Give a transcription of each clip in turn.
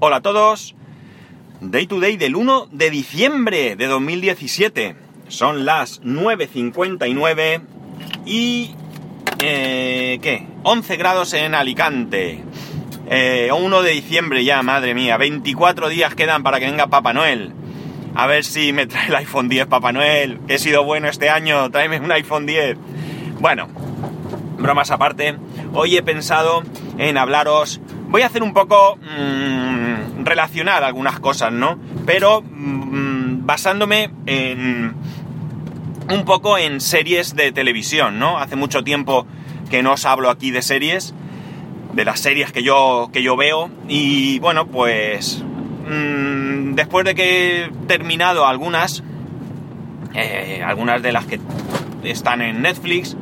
Hola a todos. Day to day del 1 de diciembre de 2017. Son las 9.59 y... Eh, ¿Qué? 11 grados en Alicante. Eh, 1 de diciembre ya, madre mía. 24 días quedan para que venga Papá Noel. A ver si me trae el iPhone 10 Papá Noel. He sido bueno este año. Tráeme un iPhone 10. Bueno, bromas aparte. Hoy he pensado en hablaros... Voy a hacer un poco... Mmm, relacionar algunas cosas, ¿no? Pero mmm, basándome en... Un poco en series de televisión, ¿no? Hace mucho tiempo que no os hablo aquí de series, de las series que yo, que yo veo. Y bueno, pues... Mmm, después de que he terminado algunas, eh, algunas de las que están en Netflix,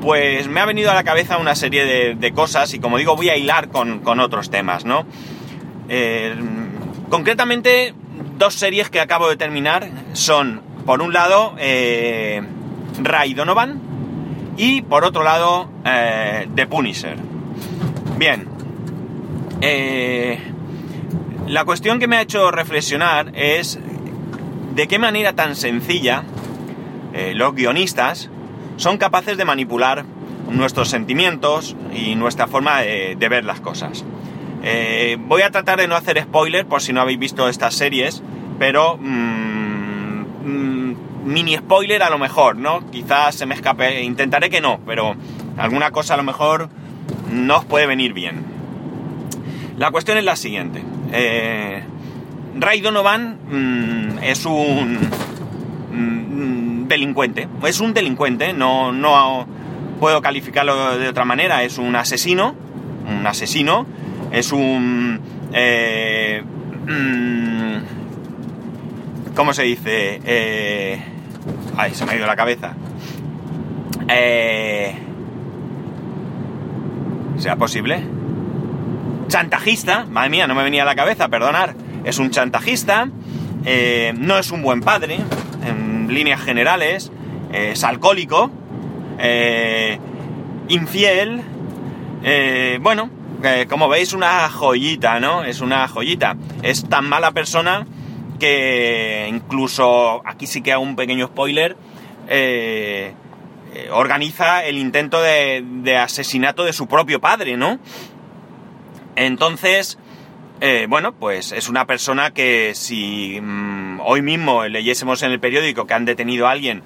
pues me ha venido a la cabeza una serie de, cosas y como digo voy a hilar con, con otros temas, ¿no? Eh, concretamente, dos series que acabo de terminar son, por un lado, eh, Ray Donovan y por otro lado, eh, The Punisher. Bien, la cuestión que me ha hecho reflexionar es de qué manera tan sencilla los guionistas son capaces de manipular nuestros sentimientos y nuestra forma de, de ver las cosas. Eh, voy a tratar de no hacer spoiler por si no habéis visto estas series, pero mmm, mmm, mini spoiler a lo mejor, ¿no? Quizás se me escape, intentaré que no, pero alguna cosa a lo mejor no os puede venir bien. La cuestión es la siguiente. Eh, Ray Donovan mmm, es un delincuente. Es un delincuente, no, no puedo calificarlo de otra manera. Es un asesino, un asesino, es un... Eh, mmm, ¿Cómo se dice? Eh, ay, se me ha ido la cabeza. Eh, ¿Será posible? Chantajista, madre mía, no me venía a la cabeza, perdonar. Es un chantajista, eh, no es un buen padre, líneas generales, eh, es alcohólico, eh, infiel, eh, bueno, como veis una joyita, ¿no? Es una joyita. Es tan mala persona que incluso, aquí sí que hago un pequeño spoiler, organiza el intento de, asesinato de su propio padre, ¿no? Entonces, eh, bueno, pues es una persona que si mmm, hoy mismo leyésemos en el periódico que han detenido a alguien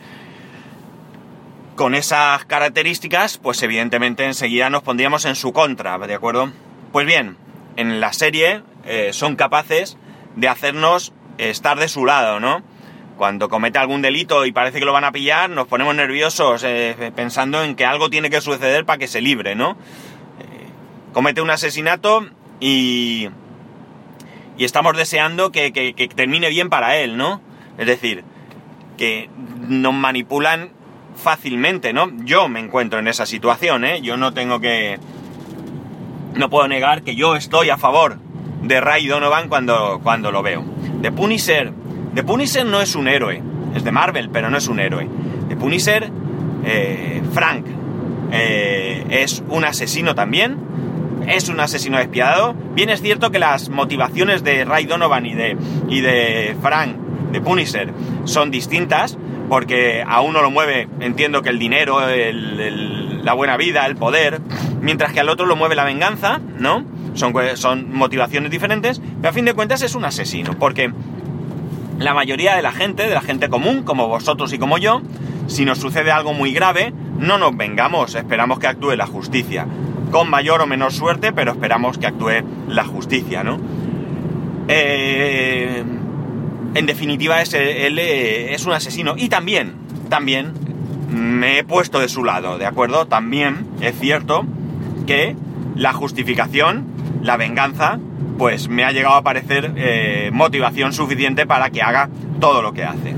con esas características, pues evidentemente enseguida nos pondríamos en su contra, ¿de acuerdo? Pues bien, en la serie eh, son capaces de hacernos estar de su lado, ¿no? Cuando comete algún delito y parece que lo van a pillar, nos ponemos nerviosos eh, pensando en que algo tiene que suceder para que se libre, ¿no? Eh, comete un asesinato y, y estamos deseando que, que, termine bien para él, ¿no? Es decir, que nos manipulan fácilmente, ¿no? Yo me encuentro en esa situación, ¿eh? Yo no tengo que... No puedo negar que yo estoy a favor de Ray Donovan cuando, cuando lo veo. De Punisher... De Punisher no es un héroe. Es de Marvel, pero no es un héroe. De Punisher... Eh, Frank eh, es un asesino también. Es un asesino despiadado. Bien es cierto que las motivaciones de Ray Donovan y de, y de Frank, de Punisher, son distintas porque a uno lo mueve, entiendo que el dinero, la buena vida, el poder, mientras que al otro lo mueve la venganza, ¿no? Son, son motivaciones diferentes, pero a fin de cuentas es un asesino, porque la mayoría de la gente, de la gente común, como vosotros y como yo, si nos sucede algo muy grave, no nos vengamos, esperamos que actúe la justicia. Con mayor o menor suerte, pero esperamos que actúe la justicia, ¿no? Eh en definitiva es, él es un asesino. Y también, también me he puesto de su lado, ¿de acuerdo? También es cierto que la justificación, la venganza, pues me ha llegado a parecer eh, motivación suficiente para que haga todo lo que hace.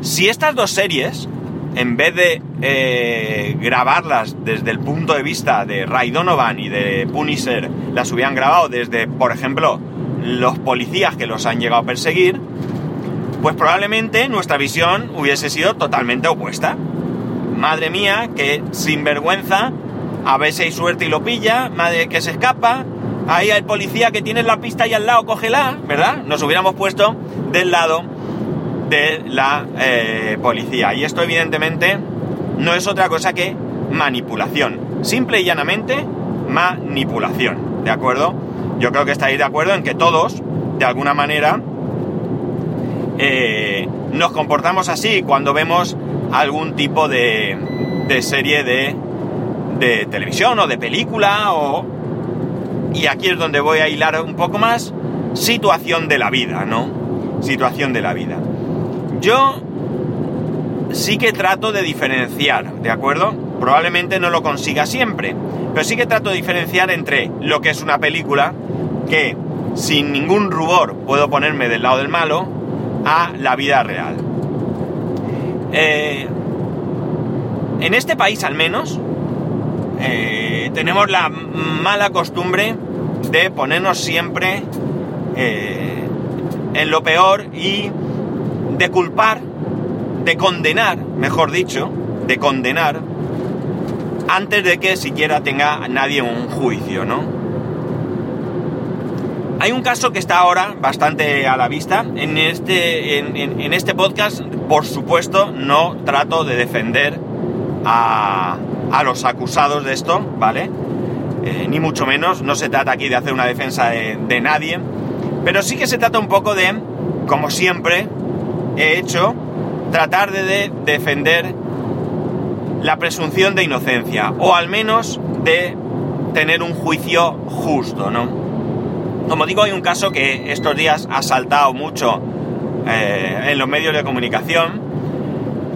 Si estas dos series, en vez de eh, grabarlas desde el punto de vista de Ray Donovan y de Punisher, las hubieran grabado desde, por ejemplo, los policías que los han llegado a perseguir, pues probablemente nuestra visión hubiese sido totalmente opuesta. Madre mía, que sin vergüenza, a veces hay suerte y lo pilla, madre que se escapa, ahí hay policía que tiene la pista ahí al lado, cógela, ¿verdad? Nos hubiéramos puesto del lado de la eh, policía. Y esto evidentemente no es otra cosa que manipulación. Simple y llanamente manipulación. ¿De acuerdo? Yo creo que estáis de acuerdo en que todos, de alguna manera, eh, nos comportamos así cuando vemos algún tipo de, de serie de, de televisión o de película o... Y aquí es donde voy a hilar un poco más situación de la vida, ¿no? Situación de la vida. Yo sí que trato de diferenciar, ¿de acuerdo? Probablemente no lo consiga siempre, pero sí que trato de diferenciar entre lo que es una película, que sin ningún rubor puedo ponerme del lado del malo, a la vida real. Eh, en este país al menos, eh, tenemos la mala costumbre de ponernos siempre eh, en lo peor y de culpar, de condenar, mejor dicho, de condenar, antes de que siquiera tenga nadie un juicio, ¿no? Hay un caso que está ahora bastante a la vista. En este, en, este podcast, por supuesto, no trato de defender a, los acusados de esto, ¿vale? Eh, ni mucho menos, no se trata aquí de hacer una defensa de, nadie, pero sí que se trata un poco de, como siempre he hecho, tratar de defender la presunción de inocencia, o al menos de tener un juicio justo, ¿no? Como digo, hay un caso que estos días ha saltado mucho eh, en los medios de comunicación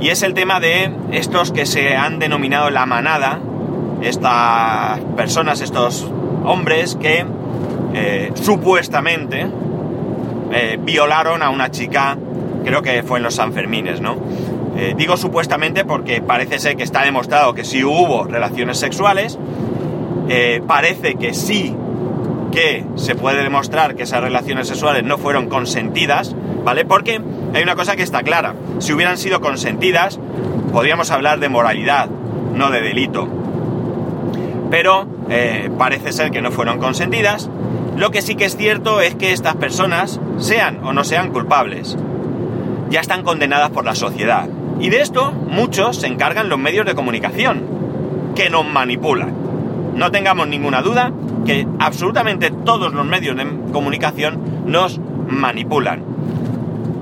y es el tema de estos que se han denominado la manada, estas personas, estos hombres que eh, supuestamente eh, violaron a una chica, creo que fue en los Sanfermines, ¿no? digo supuestamente porque parece ser que está demostrado que sí hubo relaciones sexuales, parece que sí que se puede demostrar que esas relaciones sexuales no fueron consentidas, ¿vale? Porque hay una cosa que está clara. Si hubieran sido consentidas, podríamos hablar de moralidad, no de delito. Pero eh, parece ser que no fueron consentidas. Lo que sí que es cierto es que estas personas, sean o no sean culpables, ya están condenadas por la sociedad. Y de esto muchos se encargan los medios de comunicación, que nos manipulan. No tengamos ninguna duda que absolutamente todos los medios de comunicación nos manipulan.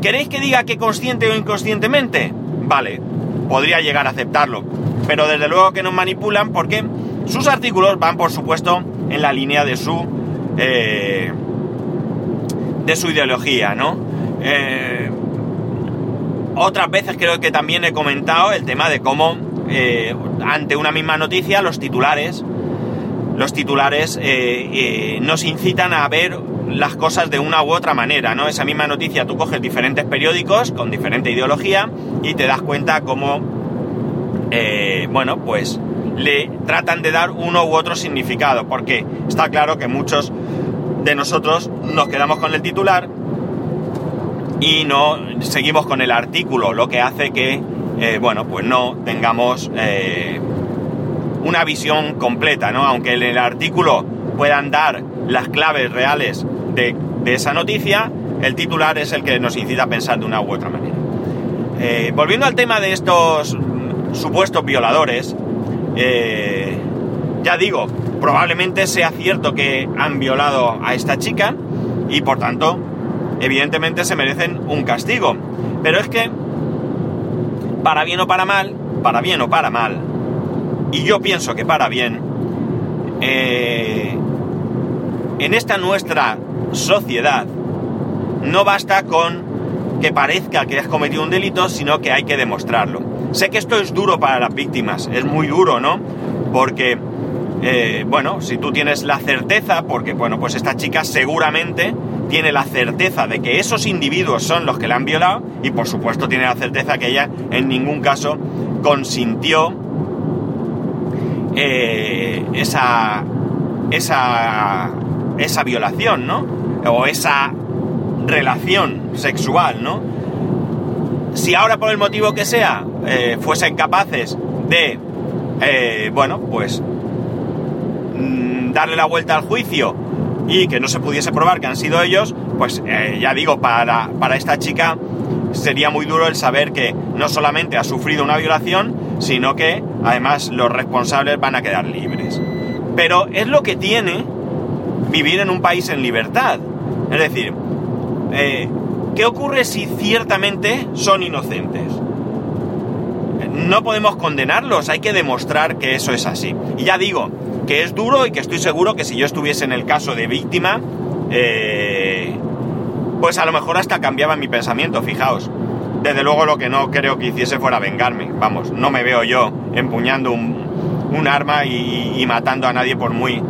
¿Queréis que diga que consciente o inconscientemente? Vale, podría llegar a aceptarlo, pero desde luego que nos manipulan porque sus artículos van, por supuesto, en la línea de su eh, de su ideología, ¿no? Eh, otras veces creo que también he comentado el tema de cómo eh, ante una misma noticia los titulares los titulares eh, eh, nos incitan a ver las cosas de una u otra manera, ¿no? Esa misma noticia tú coges diferentes periódicos con diferente ideología y te das cuenta cómo, bueno, pues le tratan de dar uno u otro significado, porque está claro que muchos de nosotros nos quedamos con el titular y no seguimos con el artículo, lo que hace que, bueno, pues no tengamos una visión completa, ¿no? Aunque en el artículo puedan dar las claves reales de, esa noticia, el titular es el que nos incita a pensar de una u otra manera. Eh, volviendo al tema de estos supuestos violadores, eh, ya digo, probablemente sea cierto que han violado a esta chica y por tanto, evidentemente se merecen un castigo. Pero es que, para bien o para mal, para bien o para mal, y yo pienso que para bien, eh, en esta nuestra sociedad no basta con que parezca que has cometido un delito, sino que hay que demostrarlo. Sé que esto es duro para las víctimas, es muy duro, ¿no? Porque, eh, bueno, si tú tienes la certeza, porque, bueno, pues esta chica seguramente tiene la certeza de que esos individuos son los que la han violado y, por supuesto, tiene la certeza que ella en ningún caso consintió eh, esa, esa, esa violación, ¿no? O esa relación sexual, ¿no? Si ahora por el motivo que sea eh, fuesen capaces de, eh, bueno, pues mm, darle la vuelta al juicio y que no se pudiese probar que han sido ellos, pues eh, ya digo, para, para esta chica sería muy duro el saber que no solamente ha sufrido una violación, sino que además los responsables van a quedar libres. Pero es lo que tiene vivir en un país en libertad. Es decir, eh, ¿qué ocurre si ciertamente son inocentes? No podemos condenarlos, hay que demostrar que eso es así. Y ya digo, que es duro y que estoy seguro que si yo estuviese en el caso de víctima, eh, pues a lo mejor hasta cambiaba mi pensamiento, fijaos. Desde luego lo que no creo que hiciese fuera vengarme. Vamos, no me veo yo empuñando un, arma y, matando a nadie por muy...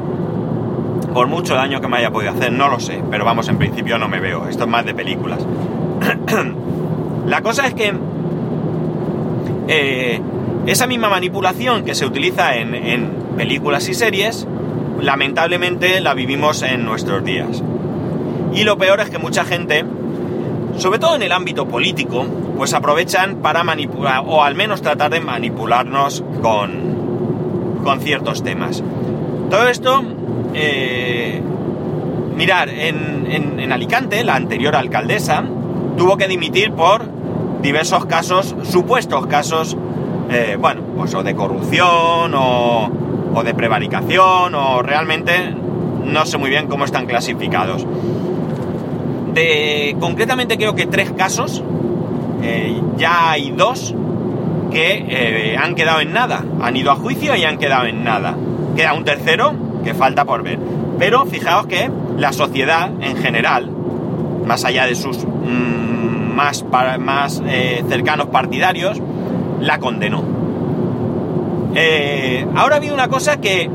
Por mucho daño que me haya podido hacer, no lo sé, pero vamos, en principio no me veo. Esto es más de películas. La cosa es que eh, esa misma manipulación que se utiliza en, en películas y series, lamentablemente la vivimos en nuestros días. Y lo peor es que mucha gente, sobre todo en el ámbito político, pues aprovechan para manipular, o al menos tratar de manipularnos con, con ciertos temas. Todo esto, eh, mirar, en, en, Alicante, la anterior alcaldesa tuvo que dimitir por diversos casos, supuestos casos, eh, bueno, pues o de corrupción o, o de prevaricación o realmente no sé muy bien cómo están clasificados concretamente creo que tres casos, eh, ya hay dos que eh, han quedado en nada, han ido a juicio y han quedado en nada. Queda un tercero que falta por ver. Pero fijaos que la sociedad en general, más allá de sus mm, más, más eh, cercanos partidarios, la condenó. Ahora ha habido una cosa que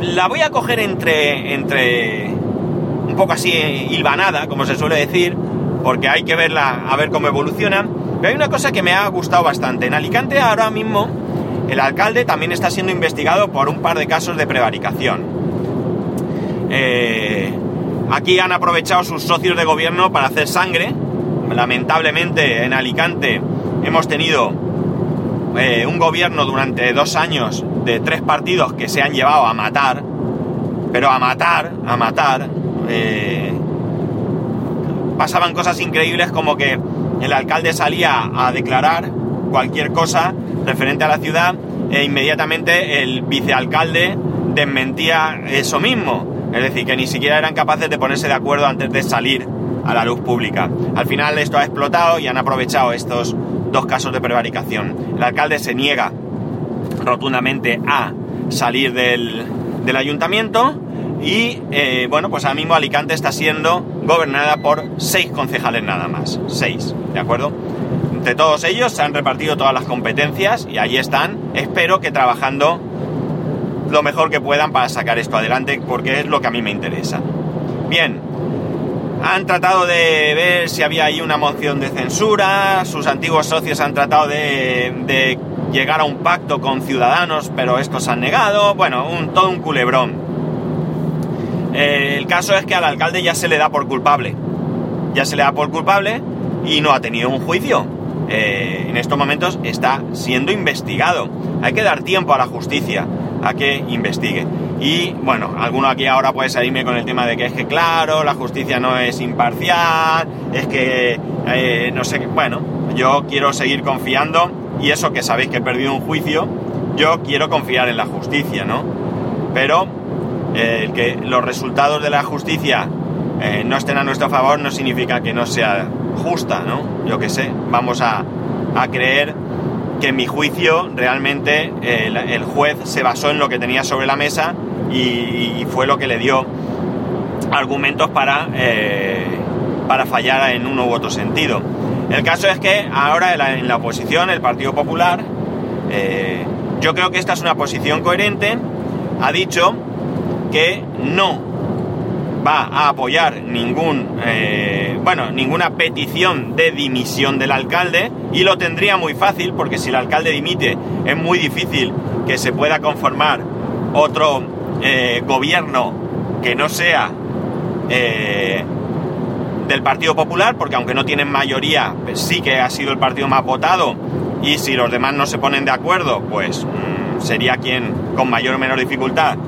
la voy a coger entre, entre un poco así hilvanada, como se suele decir, porque hay que verla a ver cómo evoluciona. Pero hay una cosa que me ha gustado bastante. En Alicante ahora mismo el alcalde también está siendo investigado por un par de casos de prevaricación. Eh, aquí han aprovechado sus socios de gobierno para hacer sangre. Lamentablemente en Alicante hemos tenido eh, un gobierno durante dos años de tres partidos que se han llevado a matar, pero a matar, a matar, eh, pasaban cosas increíbles como que el alcalde salía a declarar cualquier cosa referente a la ciudad e inmediatamente el vicealcalde desmentía eso mismo. Es decir, que ni siquiera eran capaces de ponerse de acuerdo antes de salir a la luz pública. Al final esto ha explotado y han aprovechado estos dos casos de prevaricación. El alcalde se niega rotundamente a salir del, del ayuntamiento y eh, bueno, pues ahora mismo Alicante está siendo gobernada por seis concejales nada más. Seis, ¿de acuerdo? Entre todos ellos se han repartido todas las competencias y ahí están. Espero que trabajando lo mejor que puedan para sacar esto adelante porque es lo que a mí me interesa. Bien, han tratado de ver si había ahí una moción de censura, sus antiguos socios han tratado de, llegar a un pacto con ciudadanos, pero estos han negado, bueno, todo un culebrón. Eh, el caso es que al alcalde ya se le da por culpable. Ya se le da por culpable y no ha tenido un juicio. Eh, en estos momentos está siendo investigado. Hay que dar tiempo a la justicia a que investigue. Y bueno, alguno aquí ahora puede salirme con el tema de que es que claro, la justicia no es imparcial, es que eh, no sé, bueno, yo quiero seguir confiando y eso que sabéis que he perdido un juicio, yo quiero confiar en la justicia, ¿no? Pero el que los resultados de la justicia eh, no estén a nuestro favor no significa que no sea justa, ¿no? Yo qué sé, vamos a, creer que en mi juicio realmente el, juez se basó en lo que tenía sobre la mesa y, fue lo que le dio argumentos para, eh, para fallar en uno u otro sentido. El caso es que ahora en la, oposición, el Partido Popular, eh, yo creo que esta es una posición coherente, ha dicho que no va a apoyar ningún, eh, bueno, ninguna petición de dimisión del alcalde y lo tendría muy fácil porque si el alcalde dimite es muy difícil que se pueda conformar otro eh, gobierno que no sea eh, del Partido Popular porque aunque no tienen mayoría pues sí que ha sido el partido más votado y si los demás no se ponen de acuerdo pues mm, sería quien con mayor o menor dificultad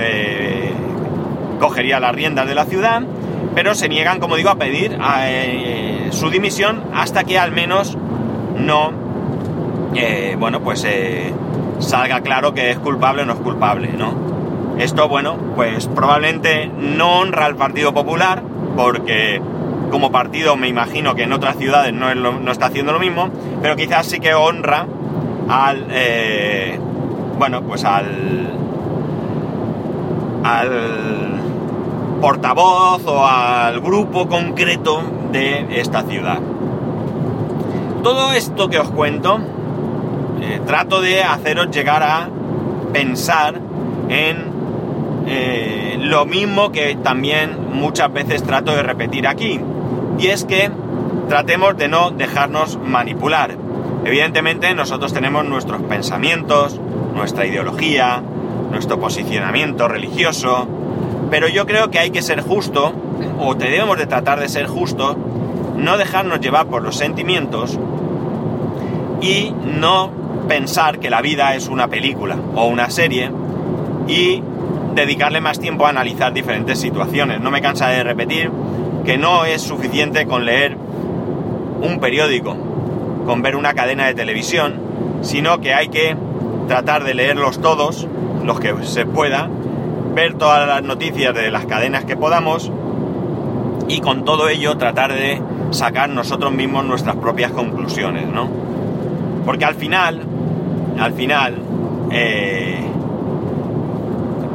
eh, cogería las riendas de la ciudad, pero se niegan, como digo, a pedir su dimisión hasta que al menos no, bueno, pues salga claro que es culpable o no es culpable, ¿no? Esto, bueno, pues probablemente no honra al Partido Popular, porque como partido me imagino que en otras ciudades no, no está haciendo lo mismo, pero quizás sí que honra al, bueno, pues al, al portavoz o al grupo concreto de esta ciudad. Todo esto que os cuento, eh, trato de haceros llegar a pensar en eh, lo mismo que también muchas veces trato de repetir aquí. Y es que tratemos de no dejarnos manipular. Evidentemente nosotros tenemos nuestros pensamientos, nuestra ideología, nuestro posicionamiento religioso, pero yo creo que hay que ser justo, o debemos de tratar de ser justo, no dejarnos llevar por los sentimientos y no pensar que la vida es una película o una serie y dedicarle más tiempo a analizar diferentes situaciones. No me cansa de repetir que no es suficiente con leer un periódico, con ver una cadena de televisión, sino que hay que tratar de leerlos todos, los que se pueda, ver todas las noticias de las cadenas que podamos y con todo ello tratar de sacar nosotros mismos nuestras propias conclusiones, ¿no? Porque al final, al final, eh,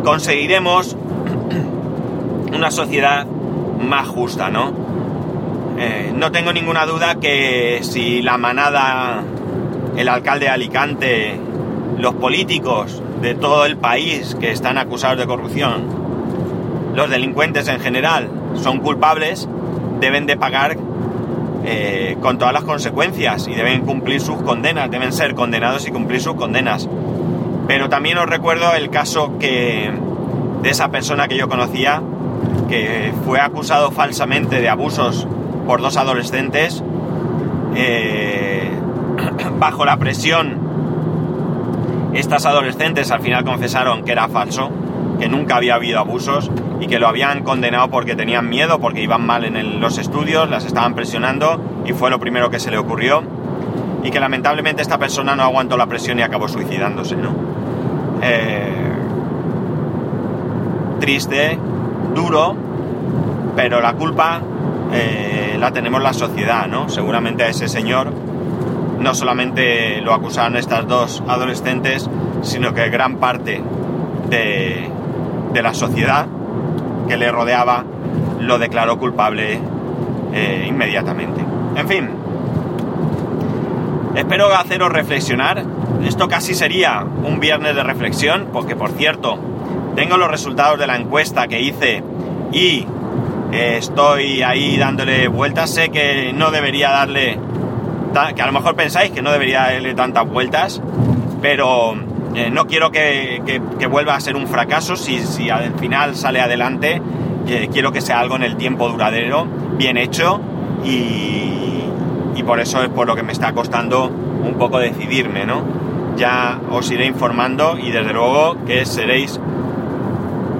conseguiremos una sociedad más justa, ¿no? Eh, no tengo ninguna duda que si la manada, el alcalde de Alicante, los políticos de todo el país que están acusados de corrupción, los delincuentes en general, son culpables, deben de pagar eh, con todas las consecuencias y deben cumplir sus condenas, deben ser condenados y cumplir sus condenas. Pero también os recuerdo el caso que de esa persona que yo conocía, que fue acusado falsamente de abusos por dos adolescentes, eh, bajo la presión estas adolescentes al final confesaron que era falso, que nunca había habido abusos y que lo habían condenado porque tenían miedo, porque iban mal en los estudios, las estaban presionando y fue lo primero que se le ocurrió. Y que lamentablemente esta persona no aguantó la presión y acabó suicidándose, ¿no? Eh, triste, duro, pero la culpa eh, la tenemos la sociedad, ¿no? Seguramente a ese señor no solamente lo acusaron estas dos adolescentes, sino que gran parte de, la sociedad que le rodeaba lo declaró culpable eh, inmediatamente. En fin, espero haceros reflexionar. Esto casi sería un viernes de reflexión, porque por cierto, tengo los resultados de la encuesta que hice y eh, estoy ahí dándole vueltas. Sé que no debería darle que a lo mejor pensáis que no debería darle tantas vueltas, pero eh, no quiero que, vuelva a ser un fracaso si, al final sale adelante. quiero que sea algo en el tiempo duradero, bien hecho y, y por eso es por lo que me está costando un poco decidirme, ¿no? Ya os iré informando y desde luego que seréis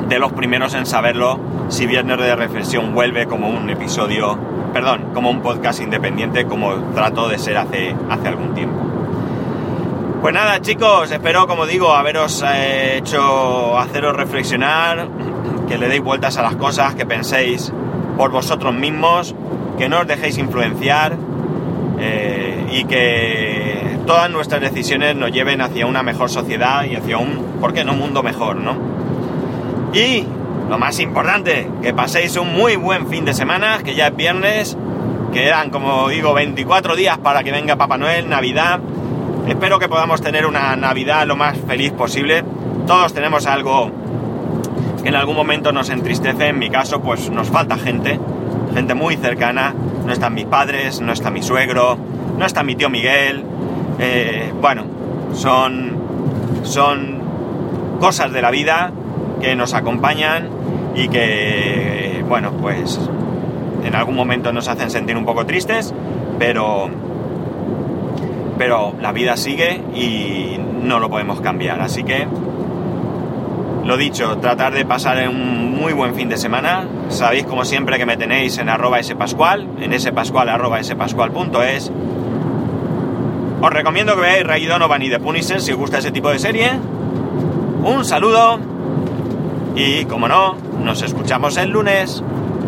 de los primeros en saberlo si Viernes de Reflexión vuelve como un episodio perdón, como un podcast independiente como trato de ser hace, hace algún tiempo. Pues nada chicos, espero como digo haberos eh, hecho haceros reflexionar, que le deis vueltas a las cosas, que penséis por vosotros mismos, que no os dejéis influenciar eh, y que todas nuestras decisiones nos lleven hacia una mejor sociedad y hacia un, ¿por qué no, mundo mejor, ¿no? Y lo más importante, que paséis un muy buen fin de semana, que ya es viernes, quedan como digo 24 días para que venga Papá Noel, Navidad. Espero que podamos tener una Navidad lo más feliz posible. Todos tenemos algo que en algún momento nos entristece, en mi caso pues nos falta gente, gente muy cercana, no están mis padres, no está mi suegro, no está mi tío Miguel, eh, bueno, son, son cosas de la vida que nos acompañan y que, bueno, pues en algún momento nos hacen sentir un poco tristes, pero, pero la vida sigue y no lo podemos cambiar. Así que Lo dicho, tratar de pasar un muy buen fin de semana. Sabéis como siempre que me tenéis en arroba spascual, en spascual arroba spascual.es. Os recomiendo que veáis Ray Donovan y The Punisher si os gusta ese tipo de serie. Un saludo y como no, nos escuchamos el lunes.